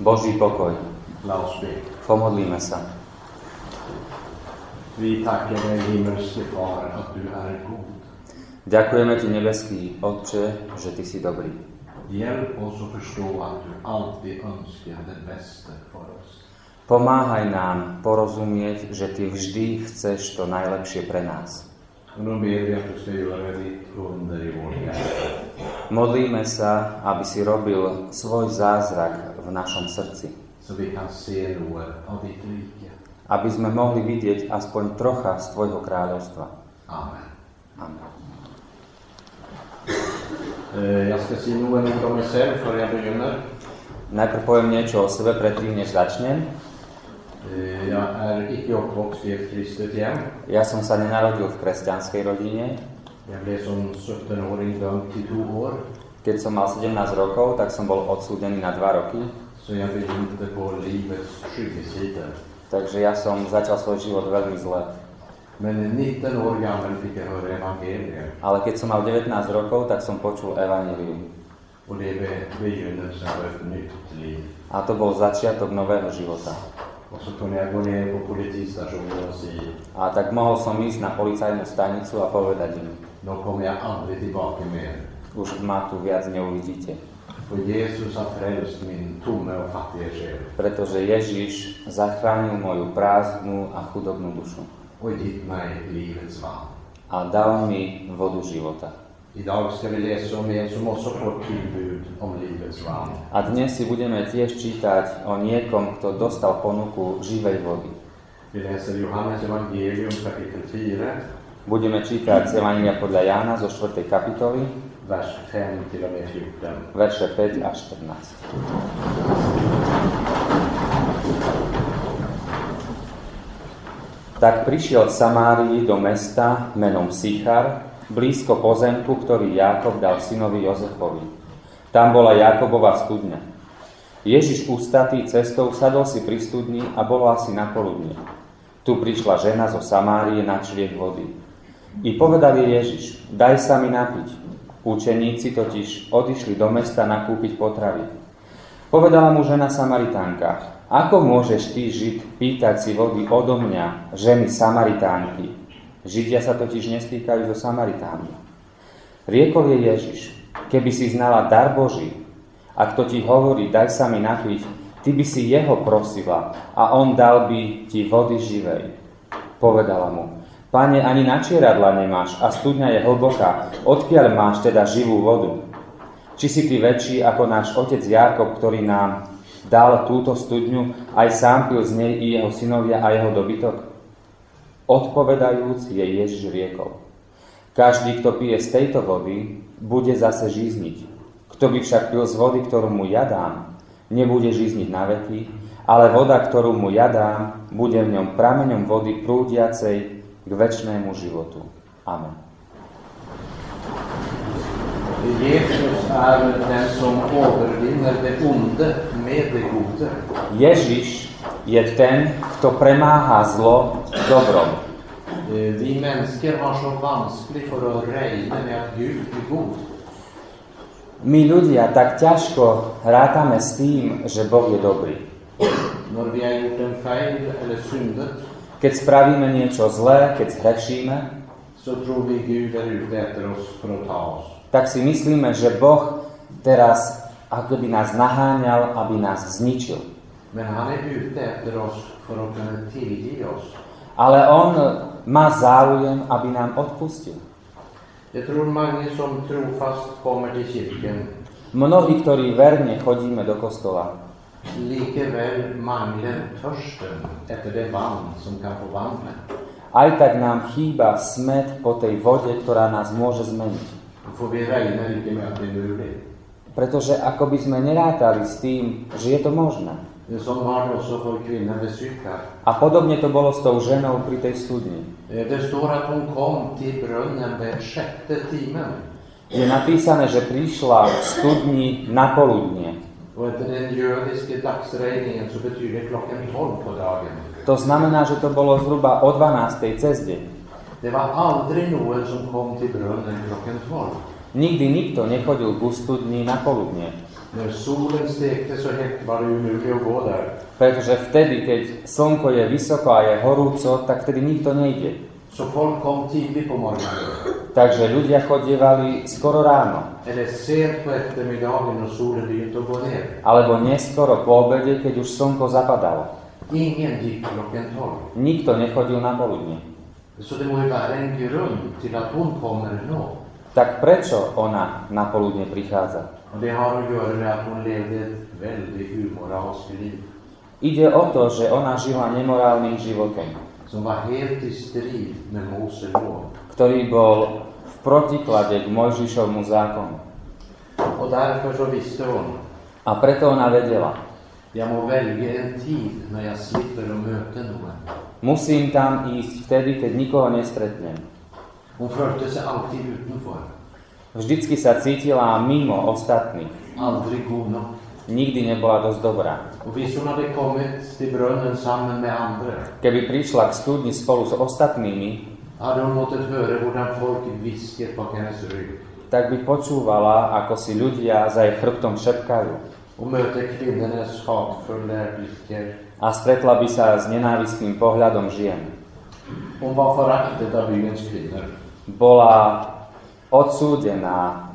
Boží pokoj. Pomodlíme sa. Ďakujeme Ti, nebeský Otče, že Ty si dobrý. Pomáhaj nám porozumieť, že Ty vždy chceš to najlepšie pre nás. Modlíme sa, aby si robil svoj zázrak v našom srdci. Aby sme mohli vidieť aspoň trocha z Tvojho kráľovstva. Amen. Amen. Eh, Jag ska säga några ord om för jag begynner. Najprv poviem niečo o sebe predtým, než začnem. Eh, Jag är icke uppvuxen i ett kristet hem. Ja som sa nenarodil v kresťanskej rodine. Jag blev som 17-åring dömd till två år. Keď som mal 17 rokov, tak som bol odsúdený na 2 roky. Jag begynte på livets skyggsida. Takže ja som začal svoj život veľmi zle. Men 19 år gammal fick jag höra evangeliet. Ale keď som mal 19 rokov, tak som počul evanelium. Och det är begynnelsen av ett nytt liv. A to bol začiatok nového života. Och så kunde jag gå ner på polisstationen och säga, A tak mohol som ísť na policajnú stanicu a povedať im, då kommer jag aldrig tillbaka mer. Už ma tu viac neuvidíte. Pretože Ježiš zachránil moju prázdnu a chudobnú dušu. A dal mi vodu života. A dnes si budeme tiež čítať o niekom, kto dostal ponuku živej vody. Vi läser Johannes evangelium kapitel 4, Budeme čítať Evangelia podľa Jána zo 4. kapitoly, vers 5 till och med 14. verše 5 až 14. Tak prišiel v Samárii do mesta menom Sichar, blízko pozemku, ktorý Jákob dal synovi Jozefovi. Tam bola Jákobova studňa. Ježiš ústatý cestou sadol si pri studni a bolo asi na poludne. Tu prišla žena zo Samárie na čriek vody. I povedal jej Ježiš, daj sa mi napiť. Učeníci totiž odišli do mesta nakúpiť potravy. Povedala mu žena Samaritánka, ako môžeš ty, Žid, pýtať si vody odo mňa, ženy Samaritánky? Židia sa totiž nestýkajú so Samaritánmi. Riekol je Ježiš, keby si znala dar Boží, a kto ti hovorí, daj sa mi napiť, ty by si jeho prosila a on dal by ti vody živej. Povedala mu, Pane, ani na čieradla nemáš a studňa je hlboká, odkiaľ máš teda živú vodu? Či si ty väčší ako náš otec Jákob, ktorý nám dal túto studňu, aj sám pil z nej i jeho synovia a jeho dobytok? Odpovedajúc jej Ježiš riekol. Každý, kto pije z tejto vody, bude zase žízniť. Kto by však pil z vody, ktorú mu ja dám, nebude žízniť na veky, ale voda, ktorú mu ja dám, bude v ňom prameňom vody prúdiacej k väčšnému životu. Amen. Jesus är den som övervinner det onde med det gode. Ježiš je ten, kto premáha zlo dobrom. Eh, Vi har så med Gud god. My ľudia tak ťažko rátame s tým, že Boh je dobrý. När vi har gjort en fel eller syndat Keď spravíme niečo zlé, keď zhrešíme, så tror vi Gud är ute efter oss för att ta oss. tak si myslíme, že Boh teraz ako by nás naháňal, aby nás zničil. Men han är ute efter oss för att kunna tillge oss. Ale On má záujem, aby nám odpustil. Jag tror många som trofast kommer till kyrkan Mnohí, ktorí verne chodíme do kostola, likeväl manglar törsten efter det vatten som kan förvandla. aj tak nám chýba smet po tej vode, ktorá nás môže zmeniť. Pretože ako by sme nerátali s tým, že je to možné. A podobne to bolo s tou ženou pri tej studni. Eh. Je napísané, že prišla v studni na poludnie. Och efter den judiska dagsregningen så betyder det klockan 12 på dagen. To znamená, že to bolo zhruba o 12. cez deň. Det var aldrig någon som kom till brunnen klockan 12. Nikdy nikto nechodil ku studni na poludnie. När solen stekte så hett var det omöjligt att gå där. Pretože vtedy, keď slnko je vysoko a je horúco, tak vtedy nikto nejde. Så folk kom tidigt på morgonen. Takže ľudia chodievali skoro ráno, Eller sent på eftermiddagen och solen begynte att gå ner. alebo neskoro po obede, keď už slnko zapadalo. Ingen gick klockan 12. Nikto nechodil na poludnie. Så det må ju vara en grund till att hon kommer nå. Tak prečo ona na poludne prichádza? Det har att göra med att hon levde ett väldigt umoralskt liv. Ide o to, že ona žila nemorálnym životom, Ktorý bol v protiklade k Mojžišovmu zákonu. A preto ona vedela, någon. musím tam ísť vtedy, keď nikoho nestretnem. Vždycky sa cítila mimo ostatných. Aldrig god. Nikdy nebola dosť dobrá. Keby prišla k studni spolu s ostatnými, tak by počúvala, ako si ľudia za jej chrbtom šepkajú. A stretla by sa s nenávistným pohľadom žien. Bola odsúdená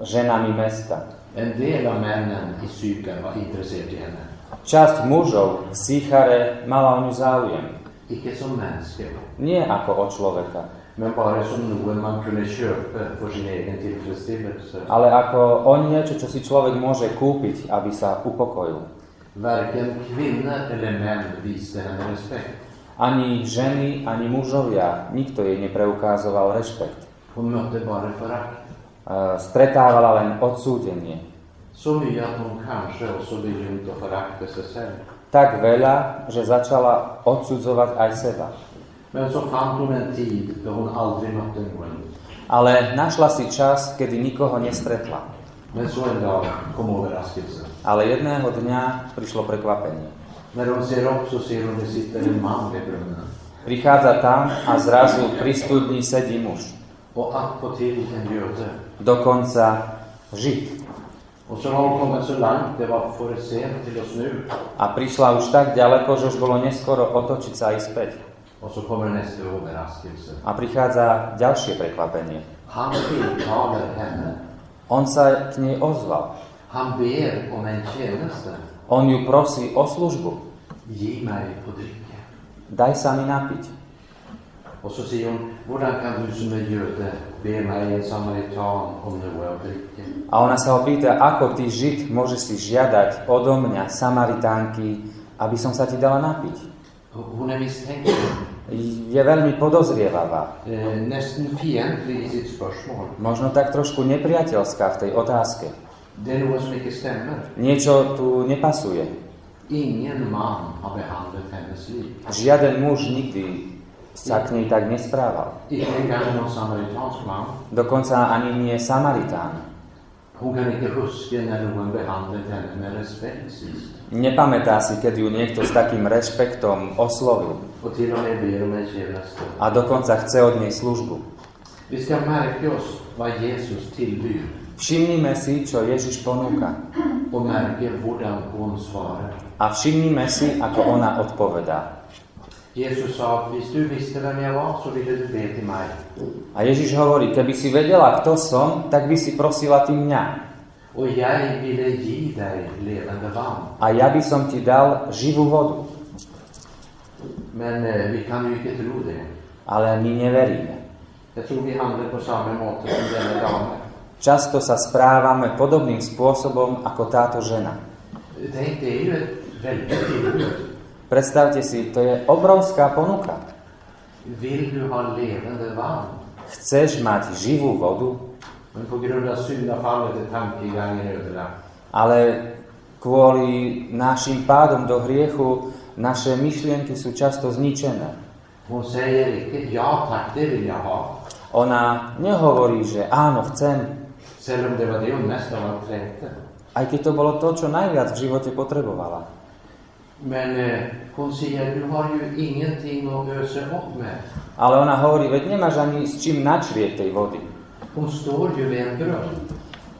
ženami mesta. En del av männen i Sykar var intresserade i henne. Časť mužov v Síchare mala o ňu záujem. Icke som människa, Nie ako o človeka, men bara som någon man kunde köpa för sin egen tillfredsställelse. ale ako o niečo, čo si človek môže kúpiť, aby sa upokojil. Varken kvinnor eller män visste henne respekt. Ani ženy, ani mužovia, nikto jej nepreukázoval rešpekt. Hon mötte bara förakt. E, Stretávala len odsúdenie. Tak veľa, že začala odsudzovať aj seba. Ale našla si čas, kedy nikoho nestretla. Ale jedného dňa prišlo prekvapenie. Prichádza tam a zrazu pri studni sedí muž. Dokonca žid. A prišla už tak ďaleko, že už bolo neskoro otočiť sa aj späť. A prichádza ďalšie prekvapenie. On sa k nej ozval. On ju prosí o službu. Daj sa mi napiť. A ona sa ho pýta, ako ty žid môžeš si žiadať odo mňa, Samaritánky, aby som sa ti dala napiť. Je veľmi podozrievavá. eh. Možno tak trošku nepriateľská v tej otázke. Niečo tu nepasuje. Žiaden muž nikdy sa k nej tak nesprával. Dokonca ani nie Samaritán. Nepamätá si, keď ju niekto s takým rešpektom oslovil. A dokonca chce od nej službu. Všimnime si, čo Ježiš ponúka. A všimnime si, ako ona odpovedá. Jesus sa, hvis du visste vem jag var så ville du be till mig. A Ježiš hovorí, keby si vedela, kto som, tak by si prosila ty mňa. Och jag ville ge dig levande vatten. A ja by som ti dal živú vodu. Men eh, vi kan ju inte tro det. Ale my neveríme. Jag tror vi handlar på samma måte som denna dam. Často sa správame podobným spôsobom ako táto žena. Tänk, det ju ett väldigt tillbud. Predstavte si, to je obrovská ponuka. Vill du ha levande vatten? Chceš mať živú vodu? Men på grund av syndafallet är tankegången ödelagd. Ale kvôli našim pádom do hriechu naše myšlienky sú často zničené. Hon säger icke ja tack, det vill jag ha. Ona nehovorí, že áno, chcem, Selv om det var det hon mest av allt trängte. aj keď to bolo to, čo najviac v živote potrebovala. Men eh, hon säger, du har ju ingenting att ösa upp med. Ale ona hovorí, veď nemáš ani s čím načrieť tej vody. Hon står ju vid en brunn.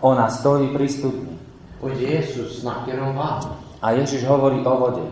Ona stojí pri studni. Och Jesus snackar om vatten. A Ježiš hovorí o vode.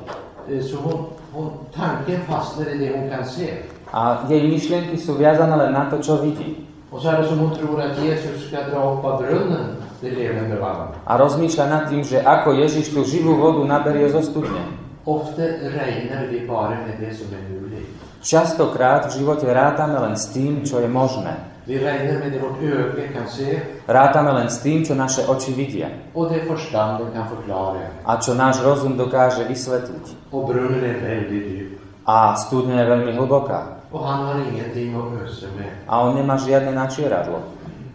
Eh, Så hon, hon, tanken fastnar i det hon kan se. A jej myšlienky sú viazané len na to, čo vidí. Och så är det som hon tror att Jesus ska dra upp av brunnen det levande vatten. A rozmýšľa nad tým, že ako Ježiš tú živú vodu naberie zo studne. Ofta regnar vi bara med det som är möjligt. Častokrát v živote rátame len s tým, čo je možné. Vi regnar med det vårt öga kan se Rátame len s tým, čo naše oči vidia. och det förstanden kan förklara. A čo náš rozum dokáže vysvetliť. Och brunnen är väldigt djup. A studňa je veľmi hlboká. Och han har ingenting att ösa med. A on nemá žiadne načieradlo.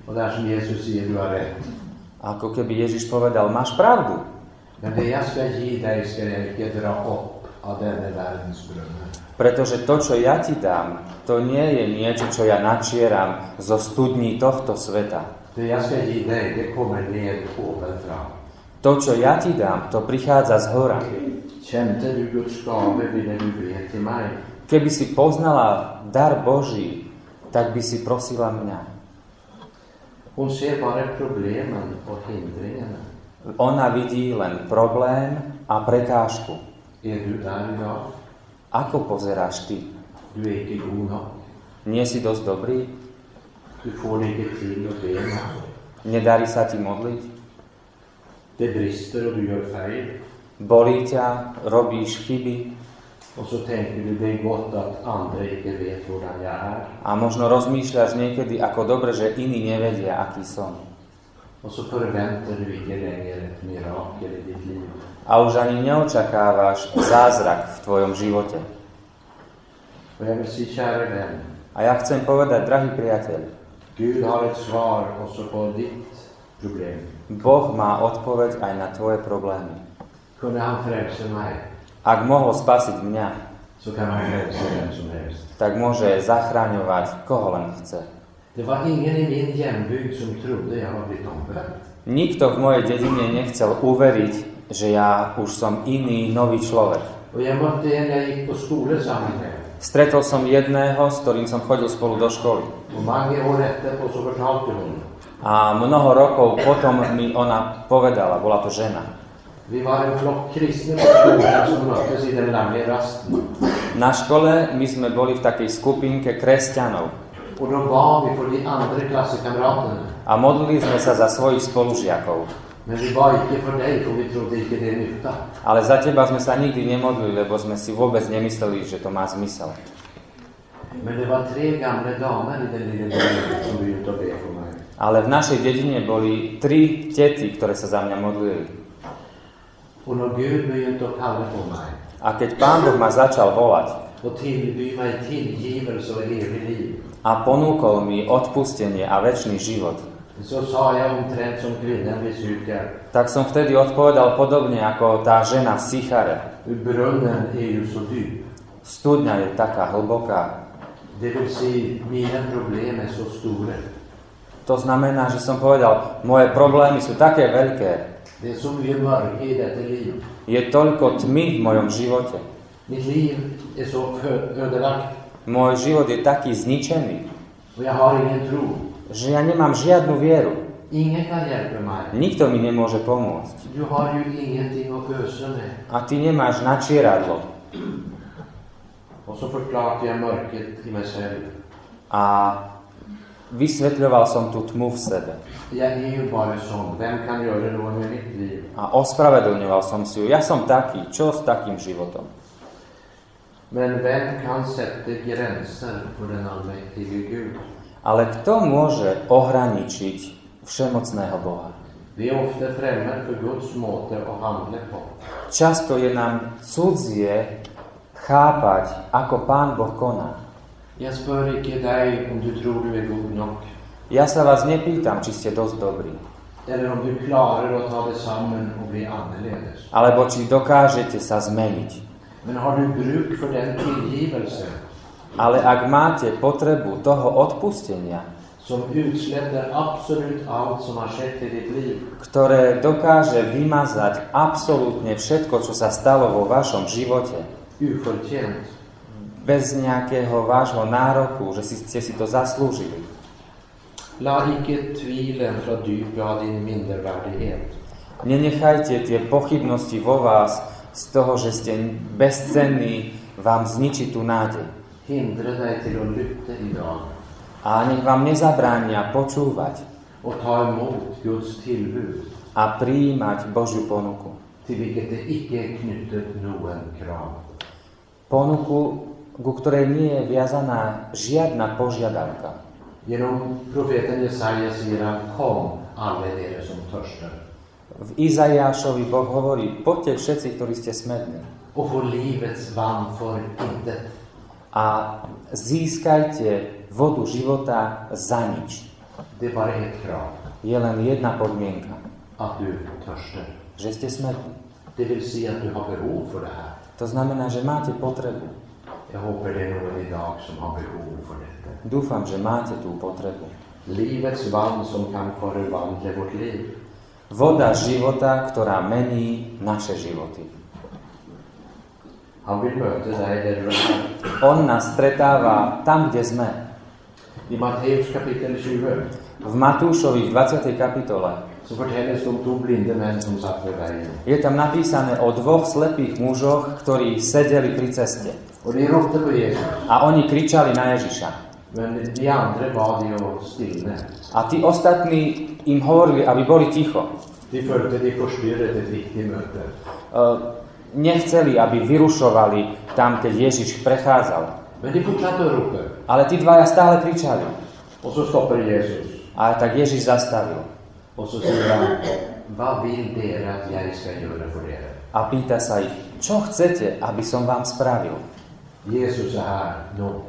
Och där som Jesus säger, du har rätt. Ako keby Ježiš povedal, máš pravdu. Men det jag ska ge dig ska jag inte dra upp av denna världens brunn. Pretože to, čo ja ti dám, to nie je niečo, čo ja načieram zo studní tohto sveta. Det jag ska ge dig, det kommer ovanför. To, čo ja ti dám, to prichádza z hora. Kände du Guds gave ville du be till mig. Keby si poznala dar Boží, tak by si prosila mňa. Hon ser problemen. Ona vidí len problém a prekážku. Ako pozeráš ty? Nie si dosť dobrý? Nedarí sa ti modliť? Bolí ťa? Robíš chyby? A možno rozmýšľaš niekedy, ako dobre, že iní nevedia, aký som. A už ani neočakávaš zázrak v tvojom živote. A ja chcem povedať, drahý priateľ. Boh má odpoveď aj na tvoje problémy. Ak mohol spasiť mňa, tak môže zachraňovať koho len chce. Det var ingen i min hembygd som trodde jag var blivit omvänd. Nikto v mojej dedine nechcel uveriť, že ja už som iný, nový človek. Och jag mötte en jag gick på skola samman med. Stretol som jedného, s ktorým som chodil spolu do školy. A mnoho rokov potom mi ona povedala, bola to žena. Na škole my sme boli v takej skupinke kresťanov A modlili sme sa za svojich spolužiakov. Ale za teba sme sa nikdy nemodlili, lebo sme si vôbec nemysleli, že to má zmysel. Ale v našej dedine boli tri tety, ktoré sa za mňa modlili. A keď Pán Boh ma začal volať a ponúkol mi odpustenie a väčší život, tak som vtedy odpovedal podobne ako tá žena v Sichare. Studňa je taká hlboká. To znamená, že som povedal, moje problémy sú také veľké, je toľko tmy v mojom živote. Mitt liv är så fö- ödelagt Môj život je taký zničený, och jag har ingen tro. že ja nemám žiadnu vieru. Ingen kan hjälpa mig. Nikto mi nemôže pomôcť. Du har ju ingenting att ösa med. A ty nemáš načieradlo. Och så förklarade jag mörkret i mig själv. A vysvetľoval som tú tmu v sebe. Jag är ju bara sån. Vem kan göra något med mitt liv? A ospravedlňoval som si ju. Ja som taký. Čo s takým životom? Men vem kan sätta gränser för den allmäktige Gud? Ale kto môže ohraničiť všemocného Boha? Vi är ofta främmande för Guds måte att handla på. Často je nám cudzie chápať, ako Pán Boh koná. Jag spör icke dig om du tror du är god nog. Ja sa vás nepýtam, či ste dosť dobrí, Eller om du klarar att ta dig samman och bli annorledes. alebo či dokážete sa zmeniť. Men har du bruk för den tillgivelse Ale ak máte potrebu toho odpustenia, som utsläpper absolut allt som har skett i ditt liv, ktoré dokáže vymazať absolútne všetko, čo sa stalo vo vašom živote, oförtjänt, bez nejakého vášho nároku, že si, ste si to zaslúžili. la icke tvilen fördjupa din mindervärdighet. Nenechajte tie pochybnosti vo vás z toho, že ste bezcenní, vám zničiť tú nádej. Hindra dig till att lyfta idag A nech vám nezabránia počúvať och ta emot Guds tillbud a prijímať Božiu ponuku. till vilket det icke är knutet någon krav. Ponuku, ku ktorej nie je viazaná žiadna požiadavka. Genom profeten Jesaja säger han Kom alla er som törstar V Izajášovi Boh hovorí, poďte všetci, ktorí ste smední a získajte vodu života za nič. Je len jedna podmienka, törstar. že ste smední. To znamená, že máte potrebu. Jag hoppas det är någon idag som har behov för detta. Dúfam, že máte tú potrebu. Livets vann som kan förvandla vårt liv. Voda života, ktorá mení naše životy. On nás stretáva tam, kde sme. I Matteus kapitel 20 V Matúšovi v 20. kapitole vägen. je tam napísané o dvoch slepých mužoch, ktorí sedeli pri ceste. A oni kričali na Ježiša. A tí ostatní im hovorili, aby boli ticho. E, nechceli, aby vyrušovali tam, keď Ježiš prechádzal. Ale tí dvaja stále kričali. A tak Ježiš zastavil. A pýta sa ich, čo chcete, aby som vám spravil? Är här nu.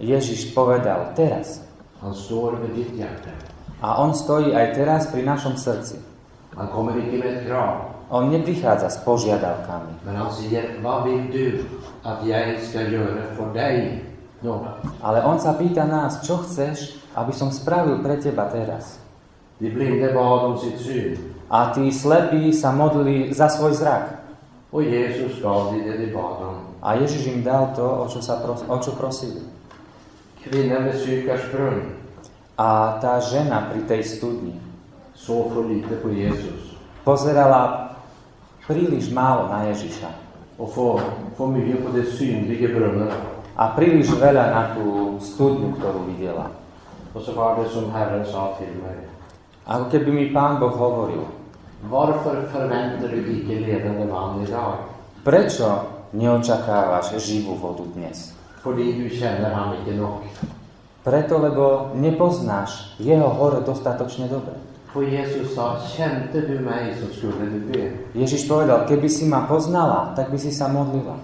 Ježiš povedal, teraz. Han står vid ditt hjärta. A on stojí aj teraz pri našom srdci. Han kommer inte med ett krav. On neprichádza s požiadavkami, Men han du ale on sa pýta nás, čo chceš, aby som spravil pre teba teraz. De blinda bad om sitt syn. A tí slepí sa modlili za svoj zrak. Och Jesus gav de det de bad om. A Ježiš im dal to, o čo, sa pros- o čo prosili. Kvinnan vid Sykars brunn A tá žena pri tej studni såg för lite på Jesus pozerala príliš málo na Ježiša och för, för mycket på de synliga brunnarna. a príliš veľa na tú studňu, ktorú videla. Och så var det som Herren sa till mig. Ako keby mi pán Boh hovoril, Varför förväntar du icke levande man idag? prečo neočakávaš živú vodu dnes? Fordi du. Preto, lebo nepoznáš jeho hore dostatočne dobre. För Jesus sa, kände du mig så skulle du be. Ježiš povedal, keby si ma poznala, tak by si sa modlila.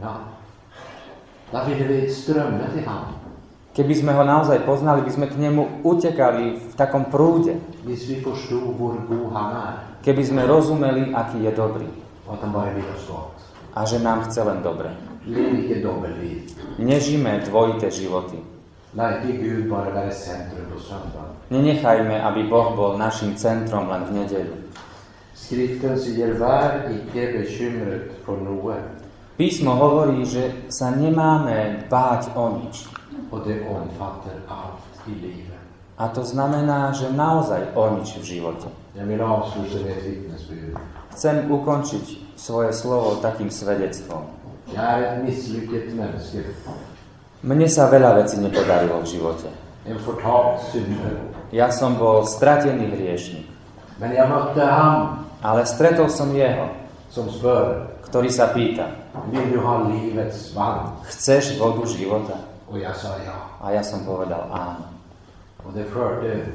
Ja. Ville vi till han. Keby sme ho naozaj poznali, by sme k nemu utekali v takom prúde. Keby sme rozumeli, aký je dobrý. A že nám chce len dobre. Nežime dvojité životy. Nenechajme, aby Boh bol našim centrom len v nedeľu. Skriften bekymret. Písmo hovorí, že sa nemáme báť o nič. A to znamená, že naozaj o nič v živote. Chcem ukončiť svoje slovo takým svedectvom. Mne sa veľa vecí nepodarilo v živote. En. Ja som bol stratený hriešnik. Men Ale stretol som jeho, som ktorý sa pýta, vill du ha livets vann? chceš vodu života? Sa ja. A ja som povedal áno.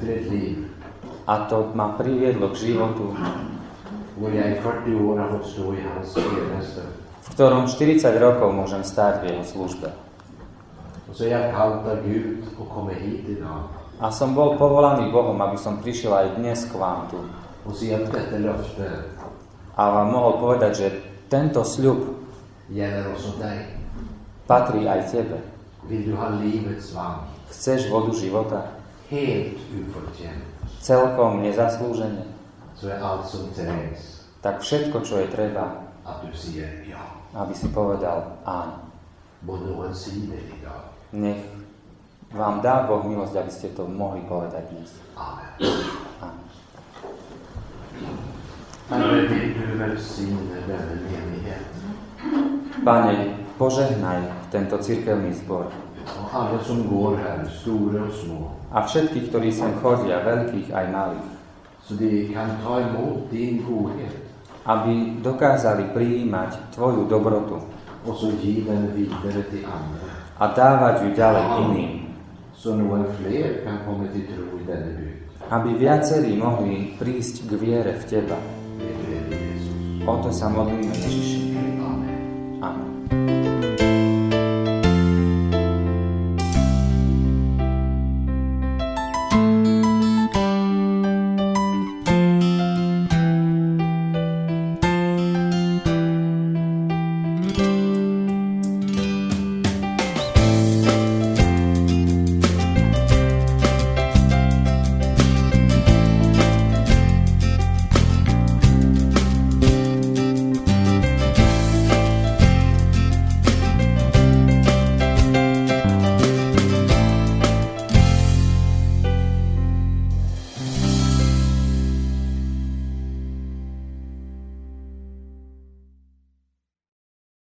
Det liv A to ma priviedlo k životu, hvor jag i 40 år har fått stå i hans tjänster. V ktorom 40 rokov môžem stáť v jeho službe. Idag. A som bol povolaný Bohom, aby som prišiel aj dnes k vám tu. A vám mohol povedať, že tento sľub patrí aj tebe. Chceš vodu života? Celkom nezaslúžene? krävs Tak všetko, čo je treba, du ja. aby si povedal áno. Nech vám dá Boh milosť, aby ste to mohli povedať dnes. Amen. Pane, požehnaj tento cirkevný zbor a všetkých, ktorí sem chodia, veľkých aj malých, så de kan ta emot din godhet aby dokázali prijímať Tvoju dobrotu a dávať ju ďalej iným. Aby viacerí mohli prísť k viere v Teba. O to sa modlíme Ježiši. Amen. Amen.